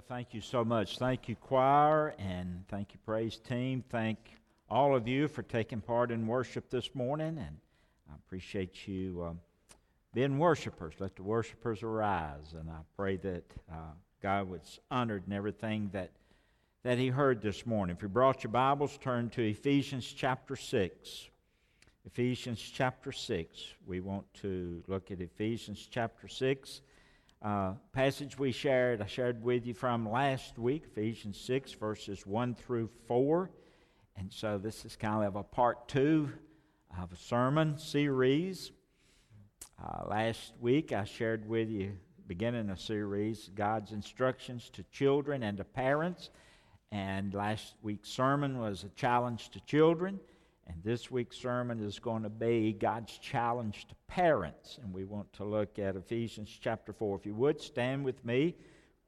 Well, thank you so much. Thank you, choir, and thank you, praise team. Thank all of you for taking part in worship this morning, and I appreciate you uh, being worshipers. Let the worshipers arise, and I pray that uh, God was honored in everything that that He heard this morning. If you brought your Bibles, turn to Ephesians chapter six. Ephesians chapter six. We want to look at Ephesians chapter six uh, passage we shared, I shared with you from last week, Ephesians 6, verses 1 through 4. And so this is kind of a part two of a sermon series. Uh, last week I shared with you, beginning a series, God's instructions to children and to parents. And last week's sermon was a challenge to children. And this week's sermon is going to be God's challenge to parents. And we want to look at Ephesians chapter 4. If you would, stand with me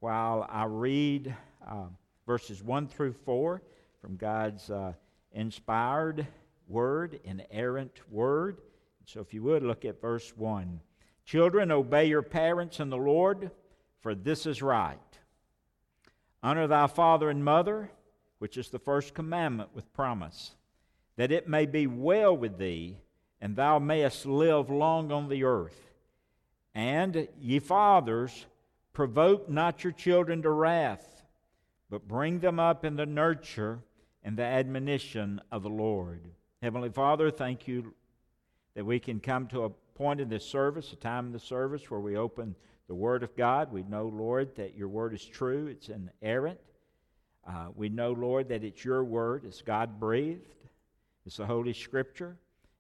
while I read uh, verses 1 through 4 from God's uh, inspired word, inerrant word. So if you would, look at verse 1. Children, obey your parents in the Lord, for this is right. Honor thy father and mother, which is the first commandment with promise that it may be well with thee, and thou mayest live long on the earth. And ye fathers, provoke not your children to wrath, but bring them up in the nurture and the admonition of the Lord. Heavenly Father, thank you that we can come to a point in this service, a time in the service where we open the Word of God. We know, Lord, that your Word is true, it's inerrant. Uh, we know, Lord, that it's your Word, it's God breathed. It's the Holy Scripture.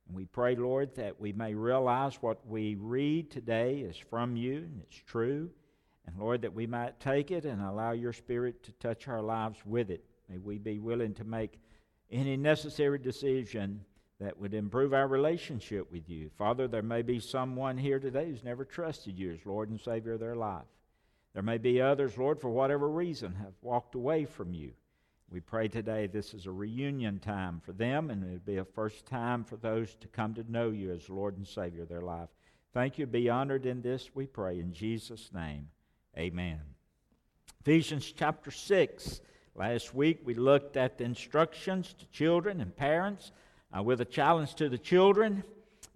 And we pray, Lord, that we may realize what we read today is from you and it's true. And Lord, that we might take it and allow your Spirit to touch our lives with it. May we be willing to make any necessary decision that would improve our relationship with you. Father, there may be someone here today who's never trusted you as Lord and Savior of their life. There may be others, Lord, for whatever reason, have walked away from you. We pray today this is a reunion time for them, and it'll be a first time for those to come to know you as Lord and Savior of their life. Thank you. Be honored in this, we pray. In Jesus' name, amen. Ephesians chapter 6. Last week we looked at the instructions to children and parents uh, with a challenge to the children.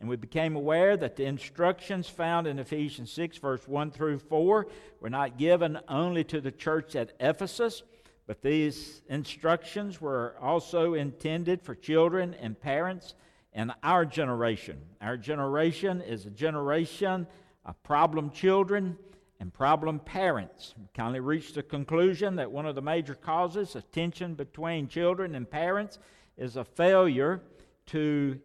And we became aware that the instructions found in Ephesians 6, verse 1 through 4, were not given only to the church at Ephesus but these instructions were also intended for children and parents in our generation. Our generation is a generation of problem children and problem parents. We kindly reached the conclusion that one of the major causes of tension between children and parents is a failure to,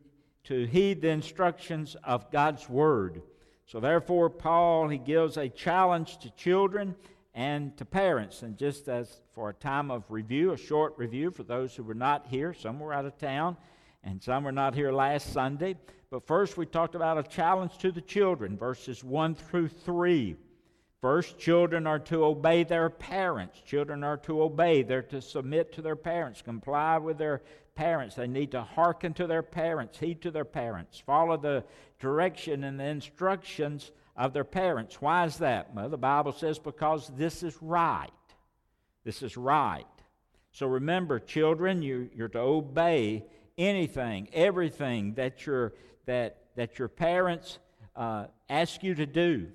to heed the instructions of God's Word. So, therefore, Paul he gives a challenge to children and to parents. And just as for a time of review, a short review for those who were not here, some were out of town, and some were not here last Sunday. But first, we talked about a challenge to the children, verses 1 through 3. First, children are to obey their parents. Children are to obey. They're to submit to their parents, comply with their parents. They need to hearken to their parents, heed to their parents, follow the direction and the instructions of their parents. Why is that? Well, the Bible says because this is right. This is right. So remember, children, you, you're to obey anything, everything that your, that, that your parents uh, ask you to do.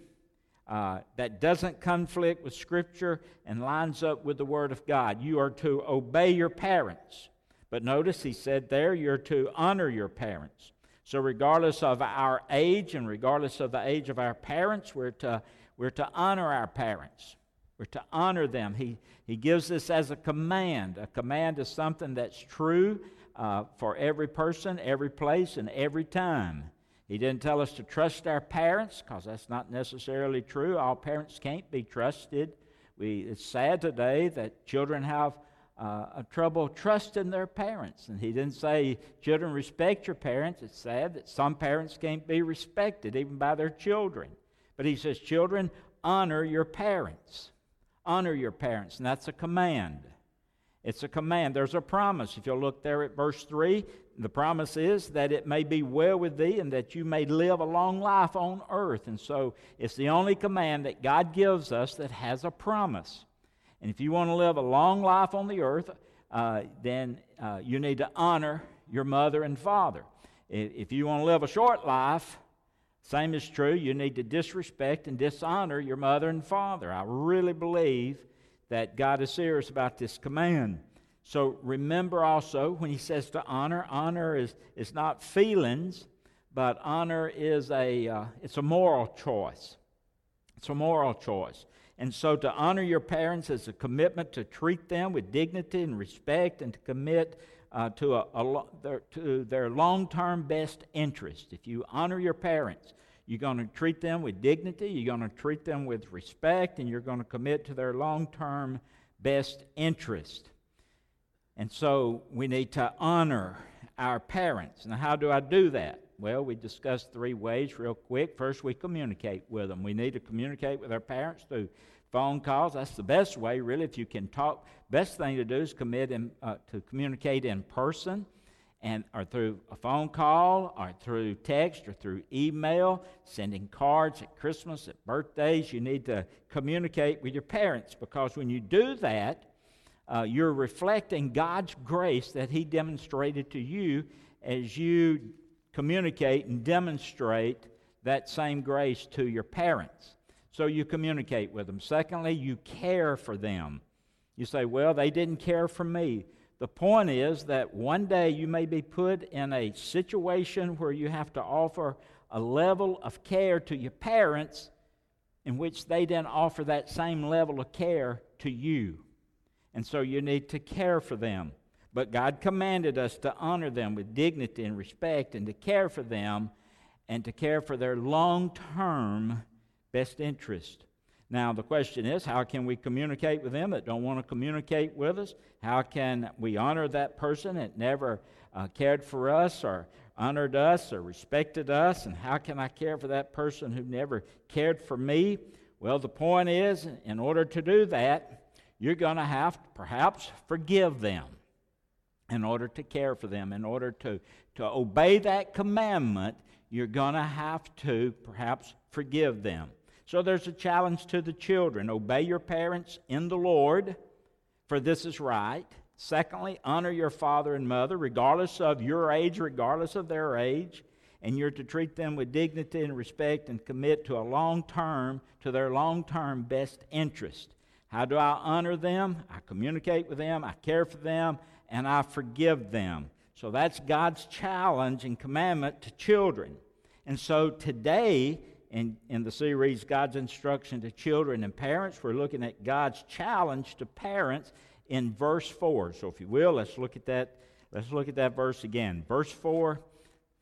Uh, that doesn't conflict with Scripture and lines up with the Word of God. You are to obey your parents. But notice he said there, you're to honor your parents. So, regardless of our age and regardless of the age of our parents, we're to, we're to honor our parents. We're to honor them. He, he gives this as a command. A command is something that's true uh, for every person, every place, and every time. He didn't tell us to trust our parents because that's not necessarily true. All parents can't be trusted. We, it's sad today that children have uh, a trouble trusting their parents. And he didn't say, children, respect your parents. It's sad that some parents can't be respected even by their children. But he says, children, honor your parents. Honor your parents. And that's a command. It's a command. There's a promise. If you'll look there at verse 3, the promise is that it may be well with thee and that you may live a long life on earth. And so it's the only command that God gives us that has a promise. And if you want to live a long life on the earth, uh, then uh, you need to honor your mother and father. If you want to live a short life, same is true. You need to disrespect and dishonor your mother and father. I really believe that God is serious about this command. So remember also when he says to honor, honor is, is not feelings, but honor is a, uh, it's a moral choice. It's a moral choice. And so to honor your parents is a commitment to treat them with dignity and respect and to commit uh, to, a, a, their, to their long term best interest. If you honor your parents, you're going to treat them with dignity, you're going to treat them with respect, and you're going to commit to their long term best interest. And so we need to honor our parents. Now, how do I do that? Well, we discussed three ways real quick. First, we communicate with them. We need to communicate with our parents through phone calls. That's the best way, really. If you can talk, best thing to do is commit in, uh, to communicate in person, and or through a phone call, or through text, or through email, sending cards at Christmas, at birthdays. You need to communicate with your parents because when you do that, uh, you're reflecting God's grace that He demonstrated to you as you communicate and demonstrate that same grace to your parents. So you communicate with them. Secondly, you care for them. You say, Well, they didn't care for me. The point is that one day you may be put in a situation where you have to offer a level of care to your parents in which they didn't offer that same level of care to you. And so you need to care for them. But God commanded us to honor them with dignity and respect and to care for them and to care for their long term best interest. Now, the question is how can we communicate with them that don't want to communicate with us? How can we honor that person that never uh, cared for us or honored us or respected us? And how can I care for that person who never cared for me? Well, the point is, in order to do that, you're going to have to perhaps forgive them in order to care for them, in order to, to obey that commandment, you're going to have to perhaps forgive them. So there's a challenge to the children obey your parents in the Lord, for this is right. Secondly, honor your father and mother, regardless of your age, regardless of their age. And you're to treat them with dignity and respect and commit to a long term, to their long term best interest. How do I honor them? I communicate with them, I care for them, and I forgive them. So that's God's challenge and commandment to children. And so today, in, in the series God's Instruction to Children and Parents, we're looking at God's challenge to parents in verse 4. So if you will, let's look at that. Let's look at that verse again. Verse 4,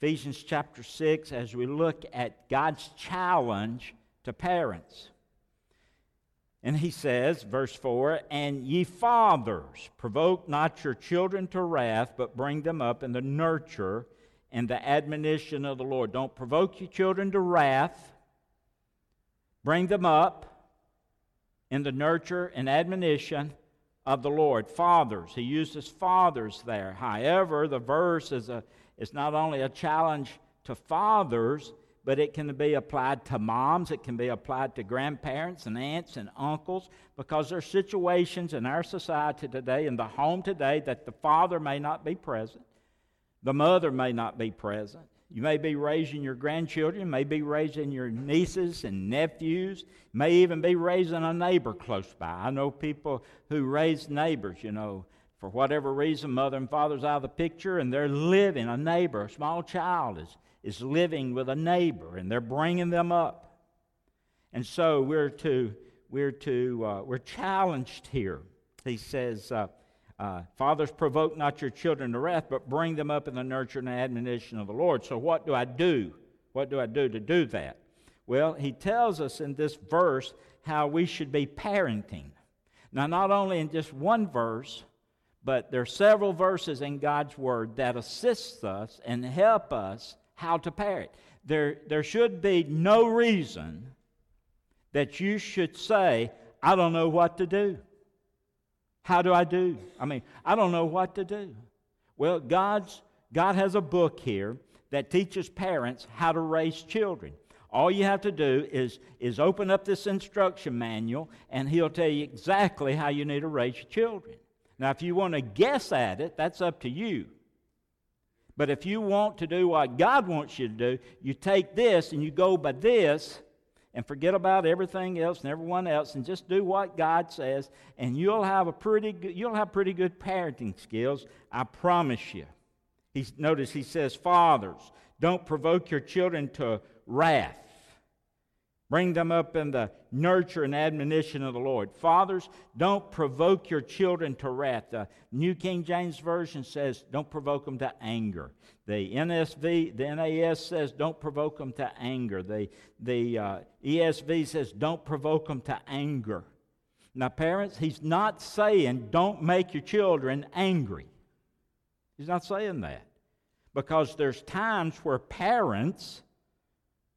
Ephesians chapter 6, as we look at God's challenge to parents. And he says, verse 4 And ye fathers, provoke not your children to wrath, but bring them up in the nurture and the admonition of the Lord. Don't provoke your children to wrath, bring them up in the nurture and admonition of the Lord. Fathers, he uses fathers there. However, the verse is, a, is not only a challenge to fathers, but it can be applied to moms, it can be applied to grandparents and aunts and uncles, because there are situations in our society today, in the home today, that the father may not be present, the mother may not be present. You may be raising your grandchildren, may be raising your nieces and nephews, may even be raising a neighbor close by. I know people who raise neighbors, you know, for whatever reason, mother and father's out of the picture, and they're living, a neighbor, a small child is is living with a neighbor and they're bringing them up. And so we're to, we're to, uh, we're challenged here. He says, uh, uh, Fathers, provoke not your children to wrath, but bring them up in the nurture and admonition of the Lord. So, what do I do? What do I do to do that? Well, he tells us in this verse how we should be parenting. Now, not only in just one verse, but there are several verses in God's Word that assists us and help us how to parent. There, there should be no reason that you should say, I don't know what to do. How do I do? I mean, I don't know what to do. Well, God's, God has a book here that teaches parents how to raise children. All you have to do is, is open up this instruction manual, and he'll tell you exactly how you need to raise your children. Now, if you want to guess at it, that's up to you. But if you want to do what God wants you to do, you take this and you go by this and forget about everything else and everyone else and just do what God says and you'll have a pretty good, you'll have pretty good parenting skills, I promise you. He's, notice he says, Fathers, don't provoke your children to wrath. Bring them up in the nurture and admonition of the Lord. Fathers, don't provoke your children to wrath. The New King James Version says, don't provoke them to anger. The NSV, the NAS says, don't provoke them to anger. The, the uh, ESV says, don't provoke them to anger. Now, parents, he's not saying don't make your children angry. He's not saying that. Because there's times where parents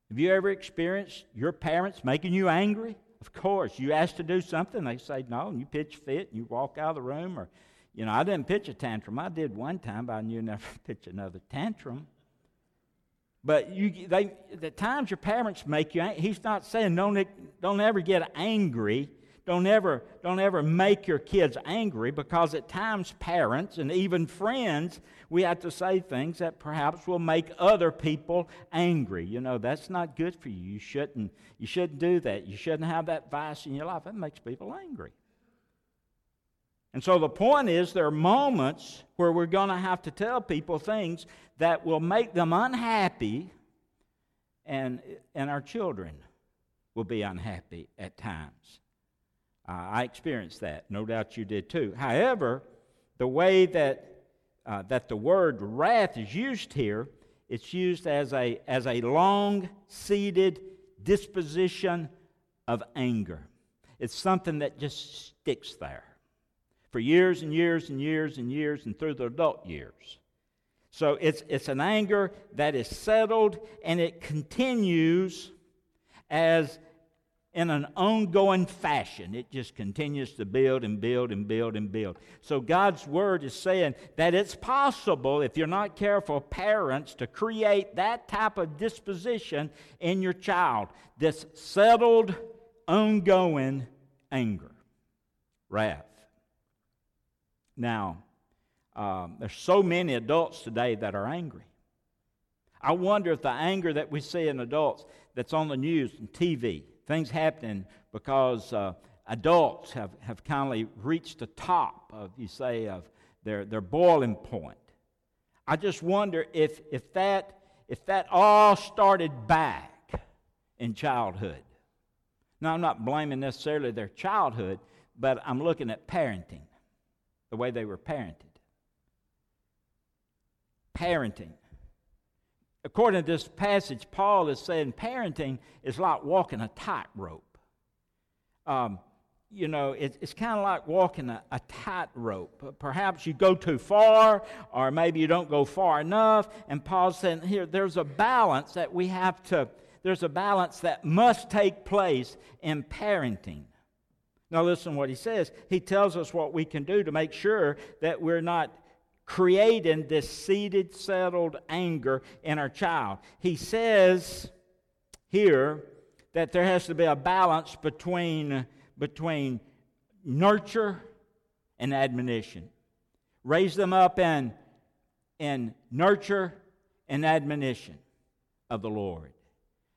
have you ever experienced your parents making you angry? Of course. You ask to do something, they say no, and you pitch fit and you walk out of the room. Or, you know, I didn't pitch a tantrum. I did one time, but I knew never pitch another tantrum. But you, they, the times your parents make you, he's not saying don't, don't ever get angry don't ever, don't ever make your kids angry because at times parents and even friends, we have to say things that perhaps will make other people angry. You know, that's not good for you. You shouldn't, you shouldn't do that. You shouldn't have that vice in your life. That makes people angry. And so the point is, there are moments where we're going to have to tell people things that will make them unhappy, and, and our children will be unhappy at times. Uh, I experienced that. No doubt you did too. However, the way that, uh, that the word wrath is used here, it's used as a, as a long seated disposition of anger. It's something that just sticks there for years and years and years and years and through the adult years. So it's, it's an anger that is settled and it continues as in an ongoing fashion. It just continues to build and build and build and build. So God's Word is saying that it's possible, if you're not careful, parents, to create that type of disposition in your child this settled, ongoing anger, wrath. Now, um, there's so many adults today that are angry. I wonder if the anger that we see in adults that's on the news and TV, things happening because uh, adults have, have kind of reached the top of, you say, of their, their boiling point. I just wonder if, if, that, if that all started back in childhood. Now, I'm not blaming necessarily their childhood, but I'm looking at parenting, the way they were parented. Parenting according to this passage, Paul is saying parenting is like walking a tightrope. Um, you know, it, it's kind of like walking a, a tightrope. Perhaps you go too far, or maybe you don't go far enough. And Paul's saying here, there's a balance that we have to, there's a balance that must take place in parenting. Now, listen what he says. He tells us what we can do to make sure that we're not creating this seated, settled anger in our child. He says here that there has to be a balance between, between nurture and admonition. Raise them up in, in nurture and admonition of the Lord.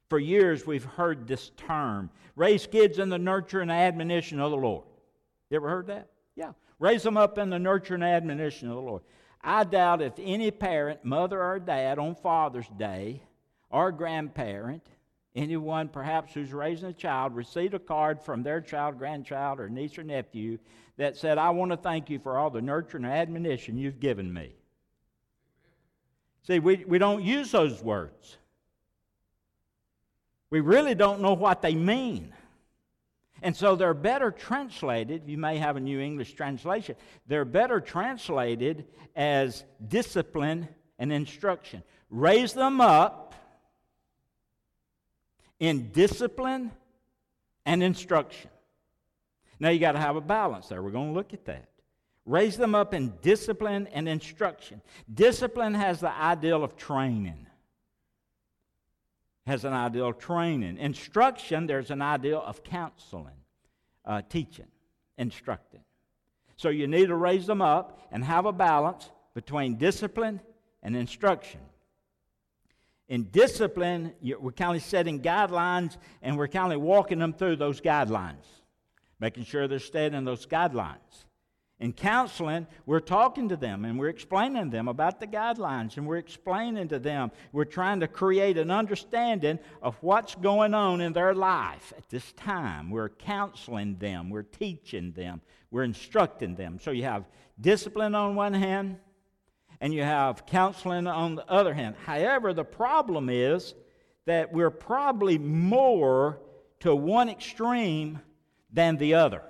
For years, we've heard this term raise kids in the nurture and admonition of the Lord. You ever heard that? Yeah. Raise them up in the nurture and admonition of the Lord. I doubt if any parent, mother or dad, on Father's Day, or grandparent, anyone perhaps who's raising a child, received a card from their child, grandchild, or niece or nephew that said, I want to thank you for all the nurture and admonition you've given me. See, we, we don't use those words. We really don't know what they mean. And so they're better translated, you may have a New English translation, they're better translated as discipline and instruction. Raise them up in discipline and instruction. Now you got to have a balance there. We're going to look at that. Raise them up in discipline and instruction. Discipline has the ideal of training has an idea of training. Instruction, there's an idea of counseling, uh, teaching, instructing. So you need to raise them up and have a balance between discipline and instruction. In discipline, we're kind of setting guidelines and we're kind of walking them through those guidelines, making sure they're staying in those guidelines. In counseling, we're talking to them and we're explaining to them about the guidelines and we're explaining to them. We're trying to create an understanding of what's going on in their life at this time. We're counseling them, we're teaching them, we're instructing them. So you have discipline on one hand and you have counseling on the other hand. However, the problem is that we're probably more to one extreme than the other.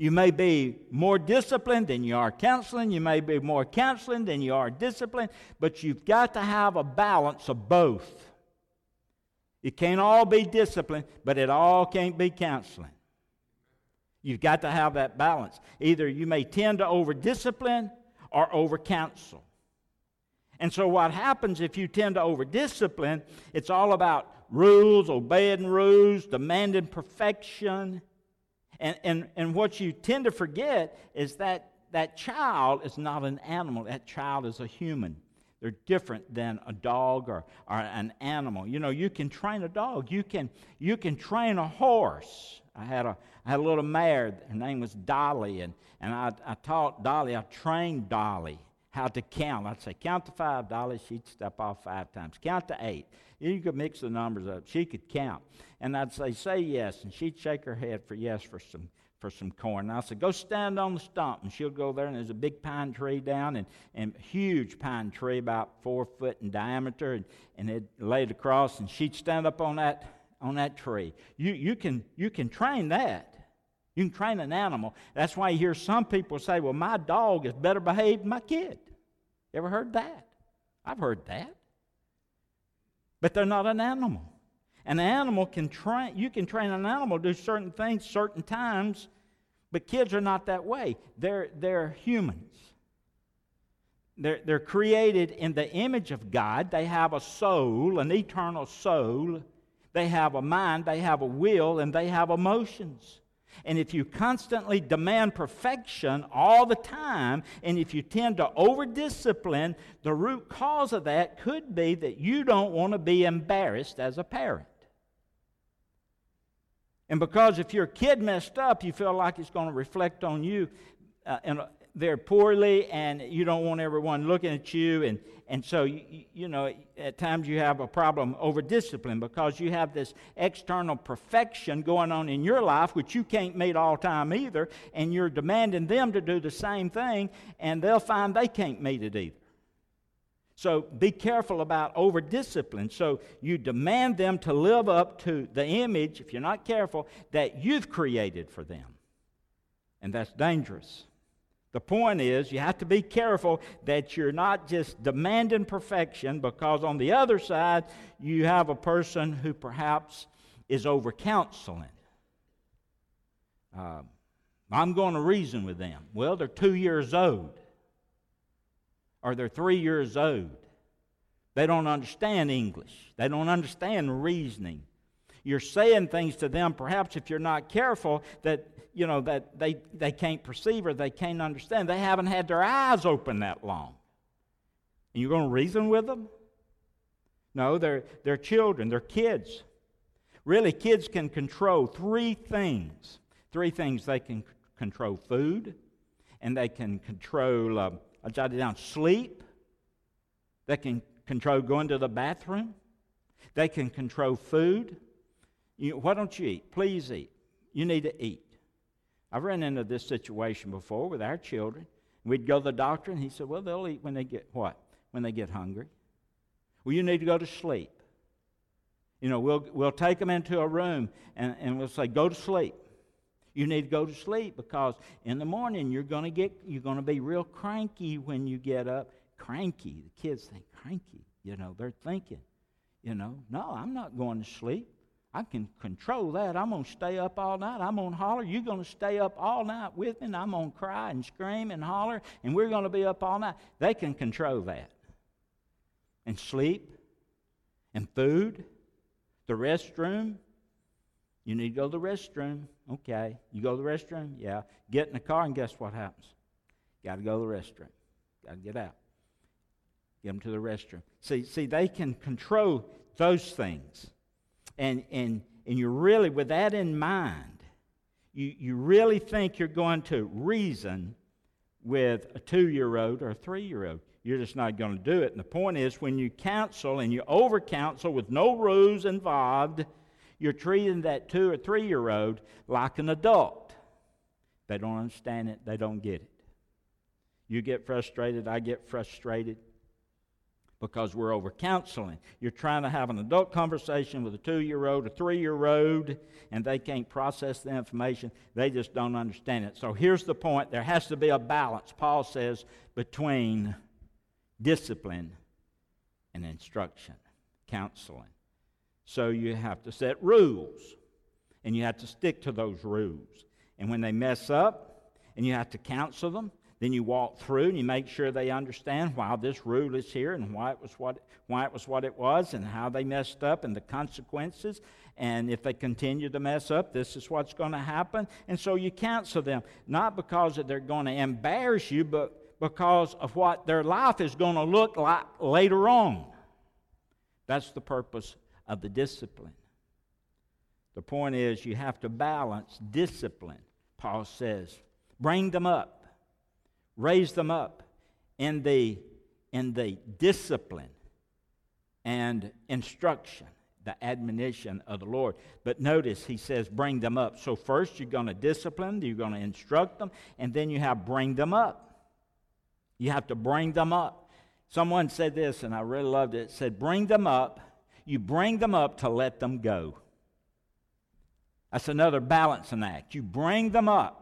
You may be more disciplined than you are counseling. You may be more counseling than you are disciplined. But you've got to have a balance of both. It can't all be discipline, but it all can't be counseling. You've got to have that balance. Either you may tend to over discipline or over counsel. And so, what happens if you tend to over discipline, it's all about rules, obeying rules, demanding perfection. And, and, and what you tend to forget is that that child is not an animal, that child is a human. They're different than a dog or, or an animal. You know, you can train a dog, you can, you can train a horse. I had a, I had a little mare, her name was Dolly, and, and I, I taught Dolly, I trained Dolly how to count. I'd say, count to five, Dolly. She'd step off five times. Count to eight. You could mix the numbers up. She could count. And I'd say, say yes. And she'd shake her head for yes for some for some corn. And I said, go stand on the stump. And she'll go there, and there's a big pine tree down, and, and huge pine tree, about four foot in diameter, and, and it laid across, and she'd stand up on that on that tree. You, you, can, you can train that. You can train an animal. That's why you hear some people say, well, my dog is better behaved than my kid. Ever heard that? I've heard that. But they're not an animal. An animal can train, you can train an animal to do certain things certain times, but kids are not that way. They're, they're humans. They're, they're created in the image of God. They have a soul, an eternal soul. They have a mind, they have a will, and they have emotions. And if you constantly demand perfection all the time, and if you tend to over discipline, the root cause of that could be that you don't want to be embarrassed as a parent. And because if your kid messed up, you feel like it's going to reflect on you uh, in a, they're poorly and you don't want everyone looking at you and, and so you, you know at times you have a problem over discipline because you have this external perfection going on in your life which you can't meet all time either and you're demanding them to do the same thing and they'll find they can't meet it either so be careful about over discipline. So you demand them to live up to the image, if you're not careful, that you've created for them. And that's dangerous. The point is, you have to be careful that you're not just demanding perfection because on the other side, you have a person who perhaps is over counseling. Uh, I'm going to reason with them. Well, they're two years old, or they're three years old. They don't understand English, they don't understand reasoning. You're saying things to them, perhaps if you're not careful, that you know, that they, they can't perceive or they can't understand. They haven't had their eyes open that long. And you're going to reason with them? No, they're, they're children, they're kids. Really, kids can control three things. Three things they can c- control food, and they can control, uh, I jotted down, sleep. They can control going to the bathroom. They can control food. You, why don't you eat? Please eat. You need to eat. I've run into this situation before with our children. We'd go to the doctor, and he said, Well, they'll eat when they get what? When they get hungry. Well, you need to go to sleep. You know, we'll, we'll take them into a room and, and we'll say, Go to sleep. You need to go to sleep because in the morning you're going to get you're going to be real cranky when you get up. Cranky. The kids think cranky. You know, they're thinking, you know, no, I'm not going to sleep. I can control that. I'm going to stay up all night. I'm going to holler. You're going to stay up all night with me, and I'm going to cry and scream and holler, and we're going to be up all night. They can control that. And sleep. And food, the restroom. You need to go to the restroom. Okay. You go to the restroom? Yeah. Get in the car, and guess what happens? Got to go to the restroom. Got to get out. Get them to the restroom. See, see, they can control those things. And, and, and you're really, with that in mind, you, you really think you're going to reason with a two year old or a three year old. You're just not going to do it. And the point is, when you counsel and you over counsel with no rules involved, you're treating that two or three year old like an adult. They don't understand it, they don't get it. You get frustrated, I get frustrated because we're over counseling. You're trying to have an adult conversation with a two year old, a three year old, and they can't process the information. They just don't understand it. So here's the point there has to be a balance, Paul says, between discipline and instruction, counseling. So you have to set rules, and you have to stick to those rules. And when they mess up, and you have to counsel them, then you walk through and you make sure they understand why this rule is here and why it was what why it was what it was and how they messed up and the consequences. And if they continue to mess up, this is what's going to happen. And so you counsel them, not because they're going to embarrass you, but because of what their life is going to look like later on. That's the purpose of the discipline. The point is, you have to balance discipline, Paul says. Bring them up raise them up in the, in the discipline and instruction, the admonition of the Lord. But notice he says, bring them up. So first you're going to discipline, you're going to instruct them, and then you have bring them up. You have to bring them up. Someone said this, and I really loved it. It said, bring them up. You bring them up to let them go. That's another balancing act. You bring them up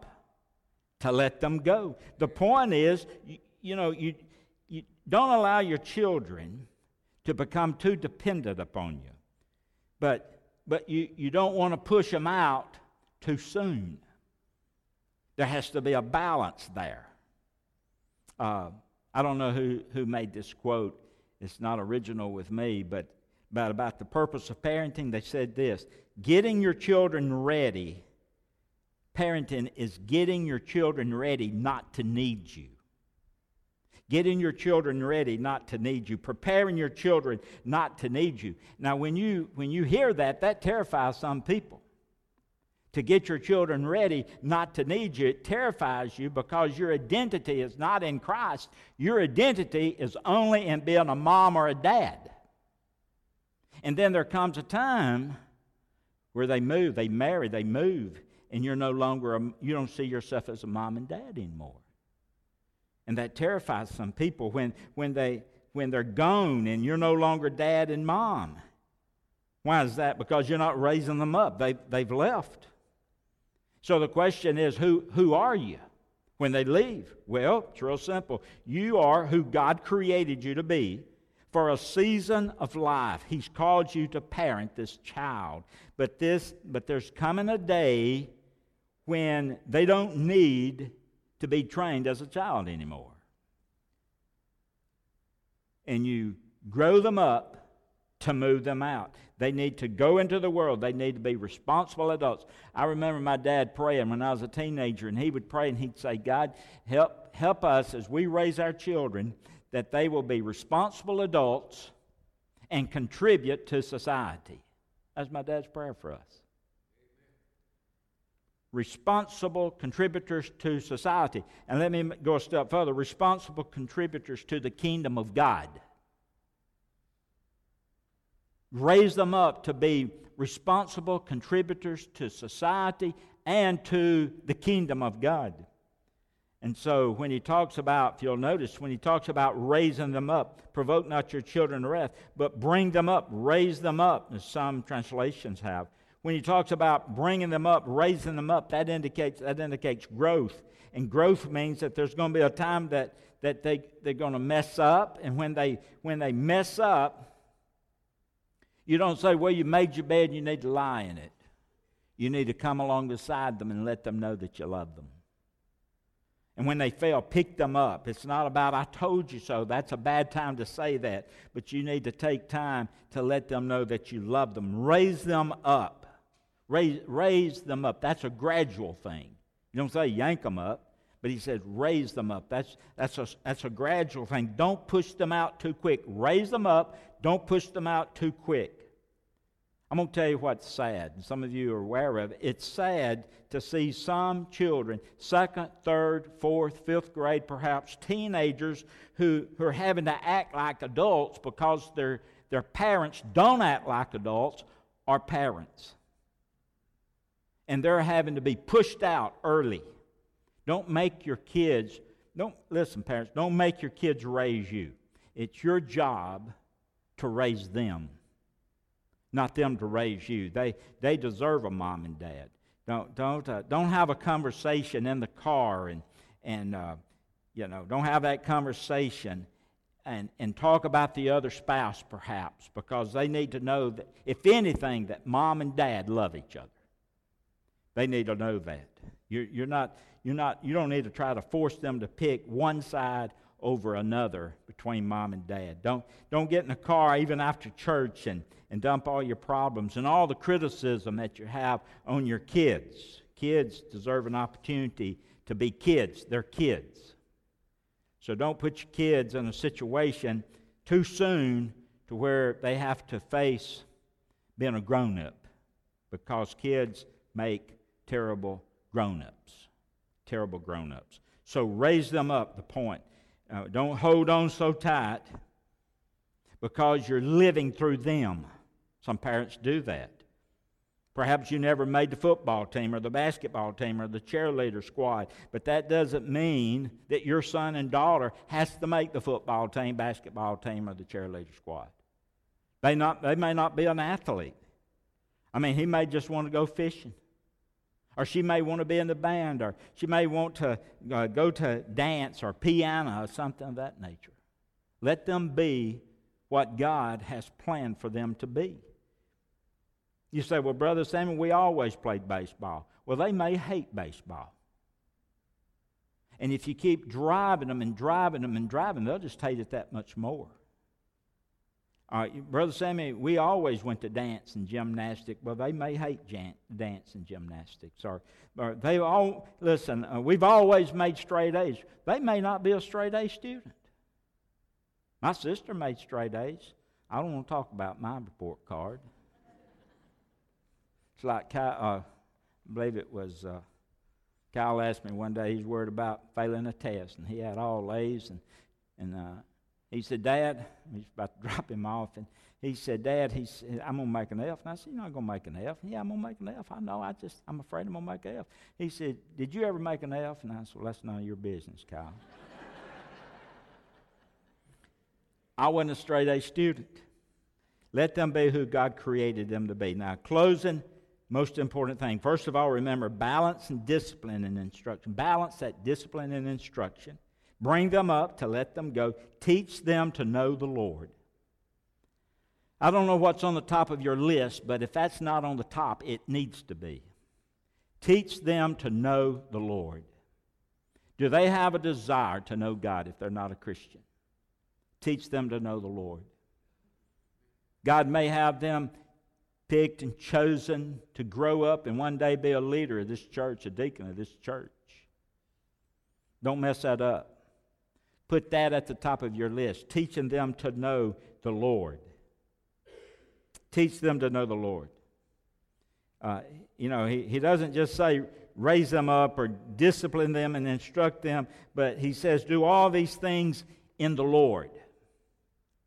to let them go. The point is, you, you know, you, you don't allow your children to become too dependent upon you. But, but you, you don't want to push them out too soon. There has to be a balance there. Uh, I don't know who, who made this quote. It's not original with me, but about, about the purpose of parenting, they said this getting your children ready parenting is getting your children ready not to need you. Getting your children ready not to need you. Preparing your children not to need you. Now, when you, when you hear that, that terrifies some people. To get your children ready not to need you, it terrifies you because your identity is not in Christ. Your identity is only in being a mom or a dad. And then there comes a time where they move, they marry, they move, and you're no longer, a, you don't see yourself as a mom and dad anymore. And that terrifies some people when, when, they, when they're gone and you're no longer dad and mom. Why is that? Because you're not raising them up, they, they've left. So the question is who, who are you when they leave? Well, it's real simple. You are who God created you to be for a season of life. He's called you to parent this child. But this but there's coming a day when they don't need to be trained as a child anymore. And you grow them up to move them out. They need to go into the world. They need to be responsible adults. I remember my dad praying when I was a teenager, and he would pray and he'd say, God, help, help us as we raise our children that they will be responsible adults and contribute to society. That's my dad's prayer for us responsible contributors to society. And let me go a step further responsible contributors to the kingdom of God. Raise them up to be responsible contributors to society and to the kingdom of God. And so when he talks about, if you'll notice, when he talks about raising them up, provoke not your children to wrath, but bring them up, raise them up, as some translations have when he talks about bringing them up, raising them up, that indicates, that indicates growth. And growth means that there's going to be a time that, that they, they're going to mess up. And when they, when they mess up, you don't say, well, you made your bed, you need to lie in it. You need to come along beside them and let them know that you love them. And when they fail, pick them up. It's not about, I told you so. That's a bad time to say that. But you need to take time to let them know that you love them. Raise them up. Raise, raise them up. That's a gradual thing. You don't say yank them up, but he says raise them up. That's, that's, a, that's a gradual thing. Don't push them out too quick. Raise them up. Don't push them out too quick. I'm going to tell you what's sad, some of you are aware of it. It's sad to see some children, second, third, fourth, fifth grade, perhaps teenagers, who, who are having to act like adults because their, their parents don't act like adults are parents. And they're having to be pushed out early. Don't make your kids, don't, listen, parents, don't make your kids raise you. It's your job to raise them not them to raise you. They, they deserve a mom and dad. Don't, don't, uh, don't have a conversation in the car and, and uh, you know, don't have that conversation and, and talk about the other spouse perhaps because they need to know that, if anything, that mom and dad love each other. They need to know that. You're, you're not, you're not, you don't need to try to force them to pick one side over another between mom and dad. Don't, don't get in a car even after church and, and dump all your problems and all the criticism that you have on your kids. Kids deserve an opportunity to be kids. They're kids. So don't put your kids in a situation too soon to where they have to face being a grown up because kids make terrible grown ups. Terrible grown ups. So raise them up, the point. Uh, don't hold on so tight because you're living through them. Some parents do that. Perhaps you never made the football team or the basketball team or the cheerleader squad, but that doesn't mean that your son and daughter has to make the football team, basketball team, or the cheerleader squad. They, not, they may not be an athlete. I mean, he may just want to go fishing. Or she may want to be in the band, or she may want to uh, go to dance or piano or something of that nature. Let them be what God has planned for them to be. You say, well, Brother Samuel, we always played baseball. Well, they may hate baseball. And if you keep driving them and driving them and driving, they'll just hate it that much more. Right, Brother Sammy, we always went to dance and gymnastics. Well, they may hate jan- dance and gymnastics. Or, or they all, listen, uh, we've always made straight A's. They may not be a straight A student. My sister made straight A's. I don't want to talk about my report card. It's like Kyle, uh, I believe it was uh, Kyle asked me one day, he's worried about failing a test, and he had all A's, and, and uh, he said, Dad, he's about drop him off, and he said, Dad, he said, I'm going to make an F. And I said, You're not going to make an F. Yeah, I'm going to make an F. I know, I just, I'm afraid I'm going to make an F. He said, Did you ever make an F? And I said, Well, that's none of your business, Kyle. I wasn't a straight A student. Let them be who God created them to be. Now, closing most important thing. First of all, remember balance and discipline and instruction. Balance that discipline and instruction. Bring them up to let them go. Teach them to know the Lord. I don't know what's on the top of your list, but if that's not on the top, it needs to be. Teach them to know the Lord. Do they have a desire to know God if they're not a Christian? Teach them to know the Lord. God may have them picked and chosen to grow up and one day be a leader of this church, a deacon of this church. Don't mess that up. Put that at the top of your list, teaching them to know the Lord. Teach them to know the Lord. Uh, you know, he, he doesn't just say raise them up or discipline them and instruct them, but he says do all these things in the Lord.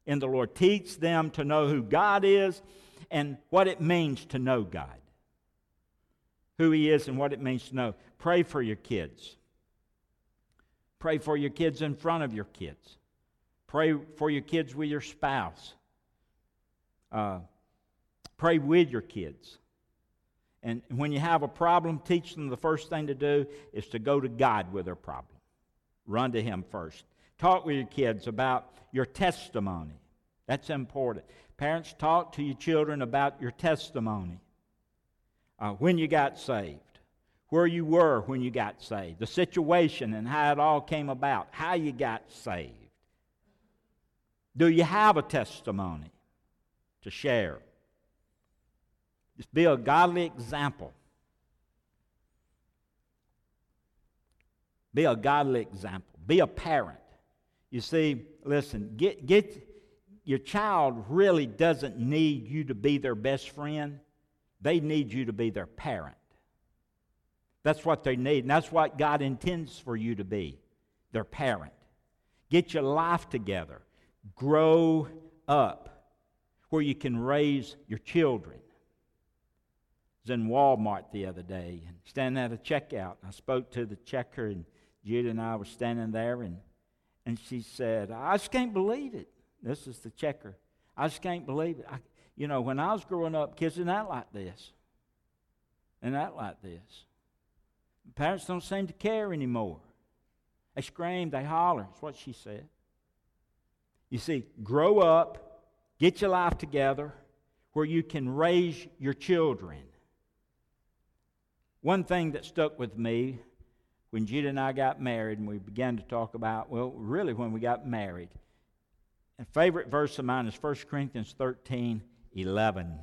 In the Lord. Teach them to know who God is and what it means to know God, who He is and what it means to know. Pray for your kids. Pray for your kids in front of your kids. Pray for your kids with your spouse. Uh, pray with your kids. And when you have a problem, teach them the first thing to do is to go to God with their problem. Run to Him first. Talk with your kids about your testimony. That's important. Parents, talk to your children about your testimony. Uh, when you got saved, where you were when you got saved, the situation and how it all came about, how you got saved. Do you have a testimony to share? Just be a godly example. Be a godly example. Be a parent. You see, listen, get, get your child really doesn't need you to be their best friend. They need you to be their parent. That's what they need, and that's what God intends for you to be their parent. Get your life together. Grow up where you can raise your children. Was in Walmart the other day and standing at a checkout. I spoke to the checker, and Judah and I were standing there, and, and she said, I just can't believe it. This is the checker. I just can't believe it. I, you know, when I was growing up, kids didn't act like this and act like this. Parents don't seem to care anymore. They scream, they holler. That's what she said. You see, grow up, get your life together where you can raise your children. One thing that stuck with me when Judah and I got married and we began to talk about, well, really when we got married. A favorite verse of mine is 1 Corinthians 13 11.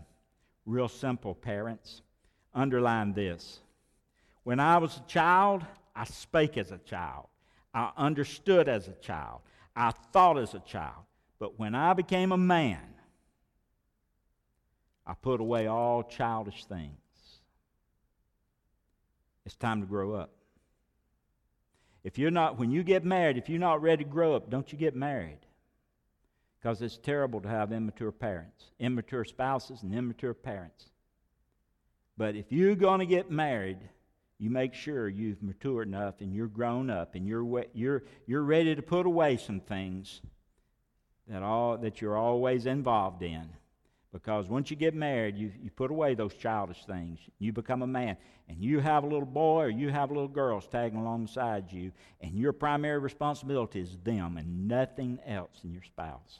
Real simple, parents. Underline this. When I was a child, I spake as a child. I understood as a child. I thought as a child. But when I became a man, I put away all childish things. It's time to grow up. If you're not, when you get married, if you're not ready to grow up, don't you get married. Because it's terrible to have immature parents, immature spouses, and immature parents. But if you're going to get married, you make sure you've matured enough and you're grown up and you're, you're, you're ready to put away some things that, all, that you're always involved in. Because once you get married, you, you put away those childish things. You become a man. And you have a little boy or you have little girls tagging alongside you. And your primary responsibility is them and nothing else in your spouse.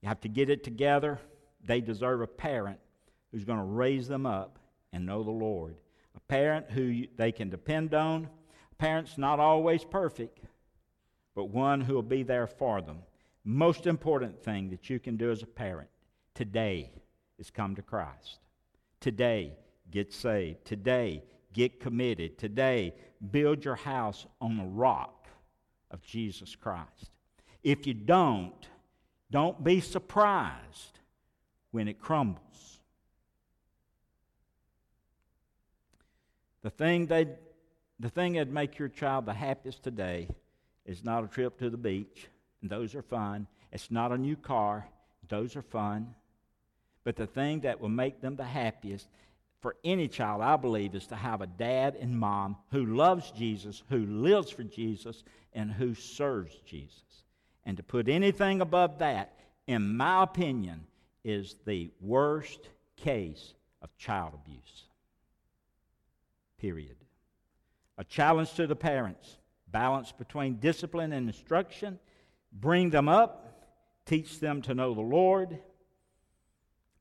You have to get it together. They deserve a parent who's going to raise them up and know the Lord a parent who they can depend on. A parent's not always perfect, but one who will be there for them. Most important thing that you can do as a parent today is come to Christ. Today, get saved. Today, get committed. Today, build your house on the rock of Jesus Christ. If you don't, don't be surprised when it crumbles. The thing, they, the thing that'd make your child the happiest today is not a trip to the beach, those are fun. It's not a new car, those are fun. But the thing that will make them the happiest for any child, I believe, is to have a dad and mom who loves Jesus, who lives for Jesus, and who serves Jesus. And to put anything above that, in my opinion, is the worst case of child abuse period. A challenge to the parents balance between discipline and instruction, bring them up, teach them to know the Lord,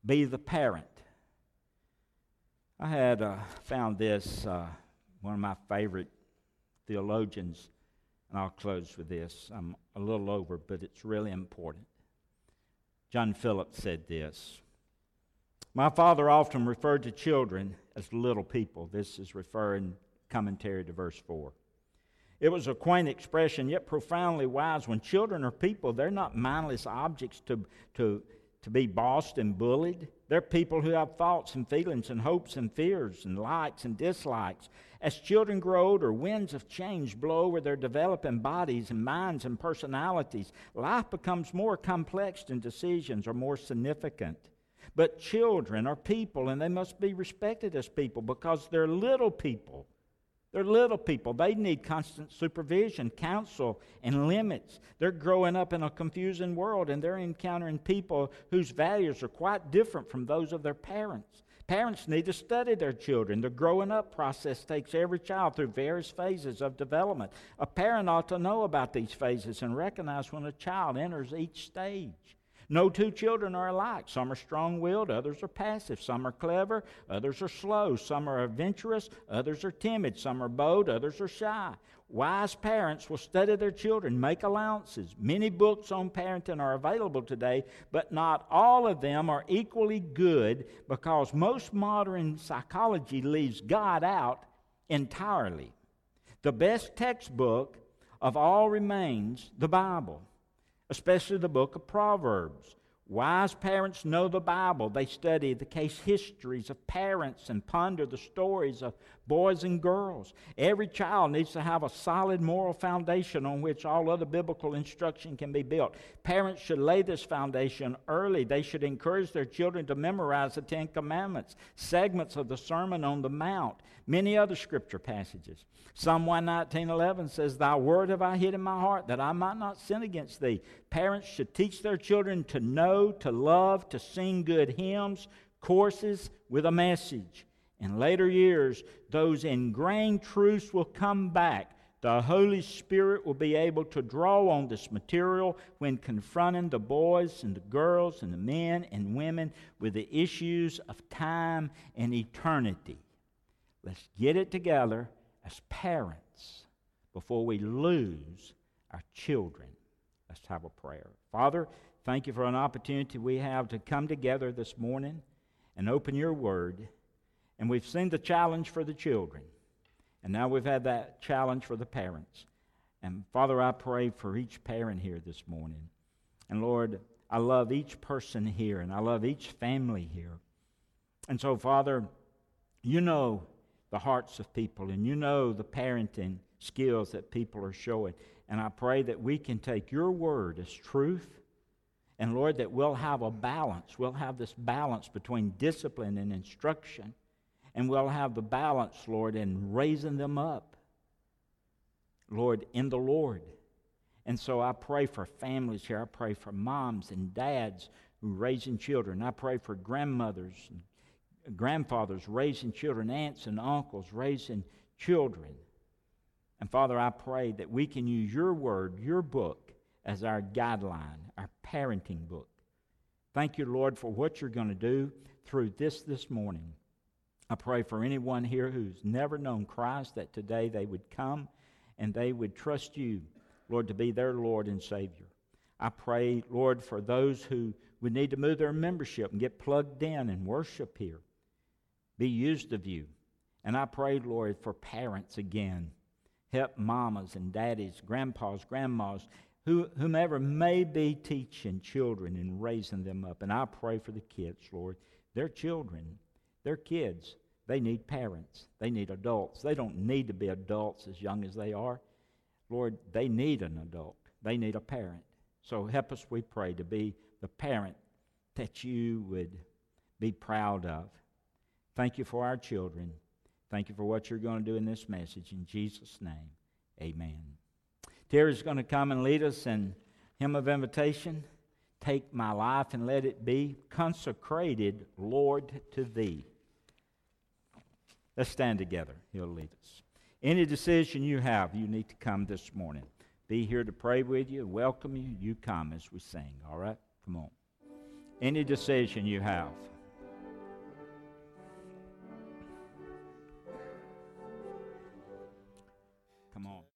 be the parent. I had uh, found this, uh, one of my favorite theologians, and I'll close with this. I'm a little over, but it's really important. John Phillips said this My father often referred to children as little people. This is referring commentary to verse 4. It was a quaint expression, yet profoundly wise. When children are people, they're not mindless objects to, to, to be bossed and bullied. They're people who have thoughts and feelings and hopes and fears and likes and dislikes. As children grow older, winds of change blow over their developing bodies and minds and personalities. Life becomes more complex and decisions are more significant. But children are people, and they must be respected as people because they're little people. They're little people. They need constant supervision, counsel, and limits. They're growing up in a confusing world, and they're encountering people whose values are quite different from those of their parents. Parents need to study their children. The growing up process takes every child through various phases of development. A parent ought to know about these phases and recognize when a child enters each stage. No two children are alike. Some are strong willed, others are passive. Some are clever, others are slow. Some are adventurous, others are timid. Some are bold, others are shy. Wise parents will study their children, make allowances. Many books on parenting are available today, but not all of them are equally good because most modern psychology leaves God out entirely. The best textbook of all remains the Bible, especially the book of Proverbs. Wise parents know the Bible. They study the case histories of parents and ponder the stories of boys and girls. Every child needs to have a solid moral foundation on which all other biblical instruction can be built. Parents should lay this foundation early. They should encourage their children to memorize the Ten Commandments, segments of the Sermon on the Mount, many other scripture passages. Psalm 119.11 says, Thy word have I hid in my heart, that I might not sin against thee. Parents should teach their children to know, to love, to sing good hymns, courses with a message. In later years, those ingrained truths will come back. The Holy Spirit will be able to draw on this material when confronting the boys and the girls and the men and women with the issues of time and eternity. Let's get it together as parents before we lose our children. Let's have a prayer. Father, thank you for an opportunity we have to come together this morning and open your word. And we've seen the challenge for the children. And now we've had that challenge for the parents. And Father, I pray for each parent here this morning. And Lord, I love each person here and I love each family here. And so, Father, you know the hearts of people and you know the parenting skills that people are showing. And I pray that we can take your word as truth. And Lord, that we'll have a balance. We'll have this balance between discipline and instruction and we'll have the balance, Lord, in raising them up, Lord, in the Lord. And so I pray for families here. I pray for moms and dads who are raising children. I pray for grandmothers and grandfathers raising children, aunts and uncles raising children. And Father, I pray that we can use your word, your book, as our guideline, our parenting book. Thank you, Lord, for what you're going to do through this this morning. I pray for anyone here who's never known Christ that today they would come and they would trust you, Lord, to be their Lord and Savior. I pray, Lord, for those who would need to move their membership and get plugged in and worship here. Be used of you. And I pray, Lord, for parents again. Help mamas and daddies, grandpas, grandmas, who, whomever may be teaching children and raising them up. And I pray for the kids, Lord. They're children. They're kids. They need parents. They need adults. They don't need to be adults as young as they are. Lord, they need an adult. They need a parent. So help us, we pray, to be the parent that you would be proud of. Thank you for our children. Thank you for what you're going to do in this message. In Jesus' name, amen. Terry's going to come and lead us in hymn of invitation. Take my life and let it be consecrated, Lord, to thee. Let's stand together. He'll lead us. Any decision you have, you need to come this morning. Be here to pray with you, welcome you. You come as we sing, all right? Come on. Any decision you have.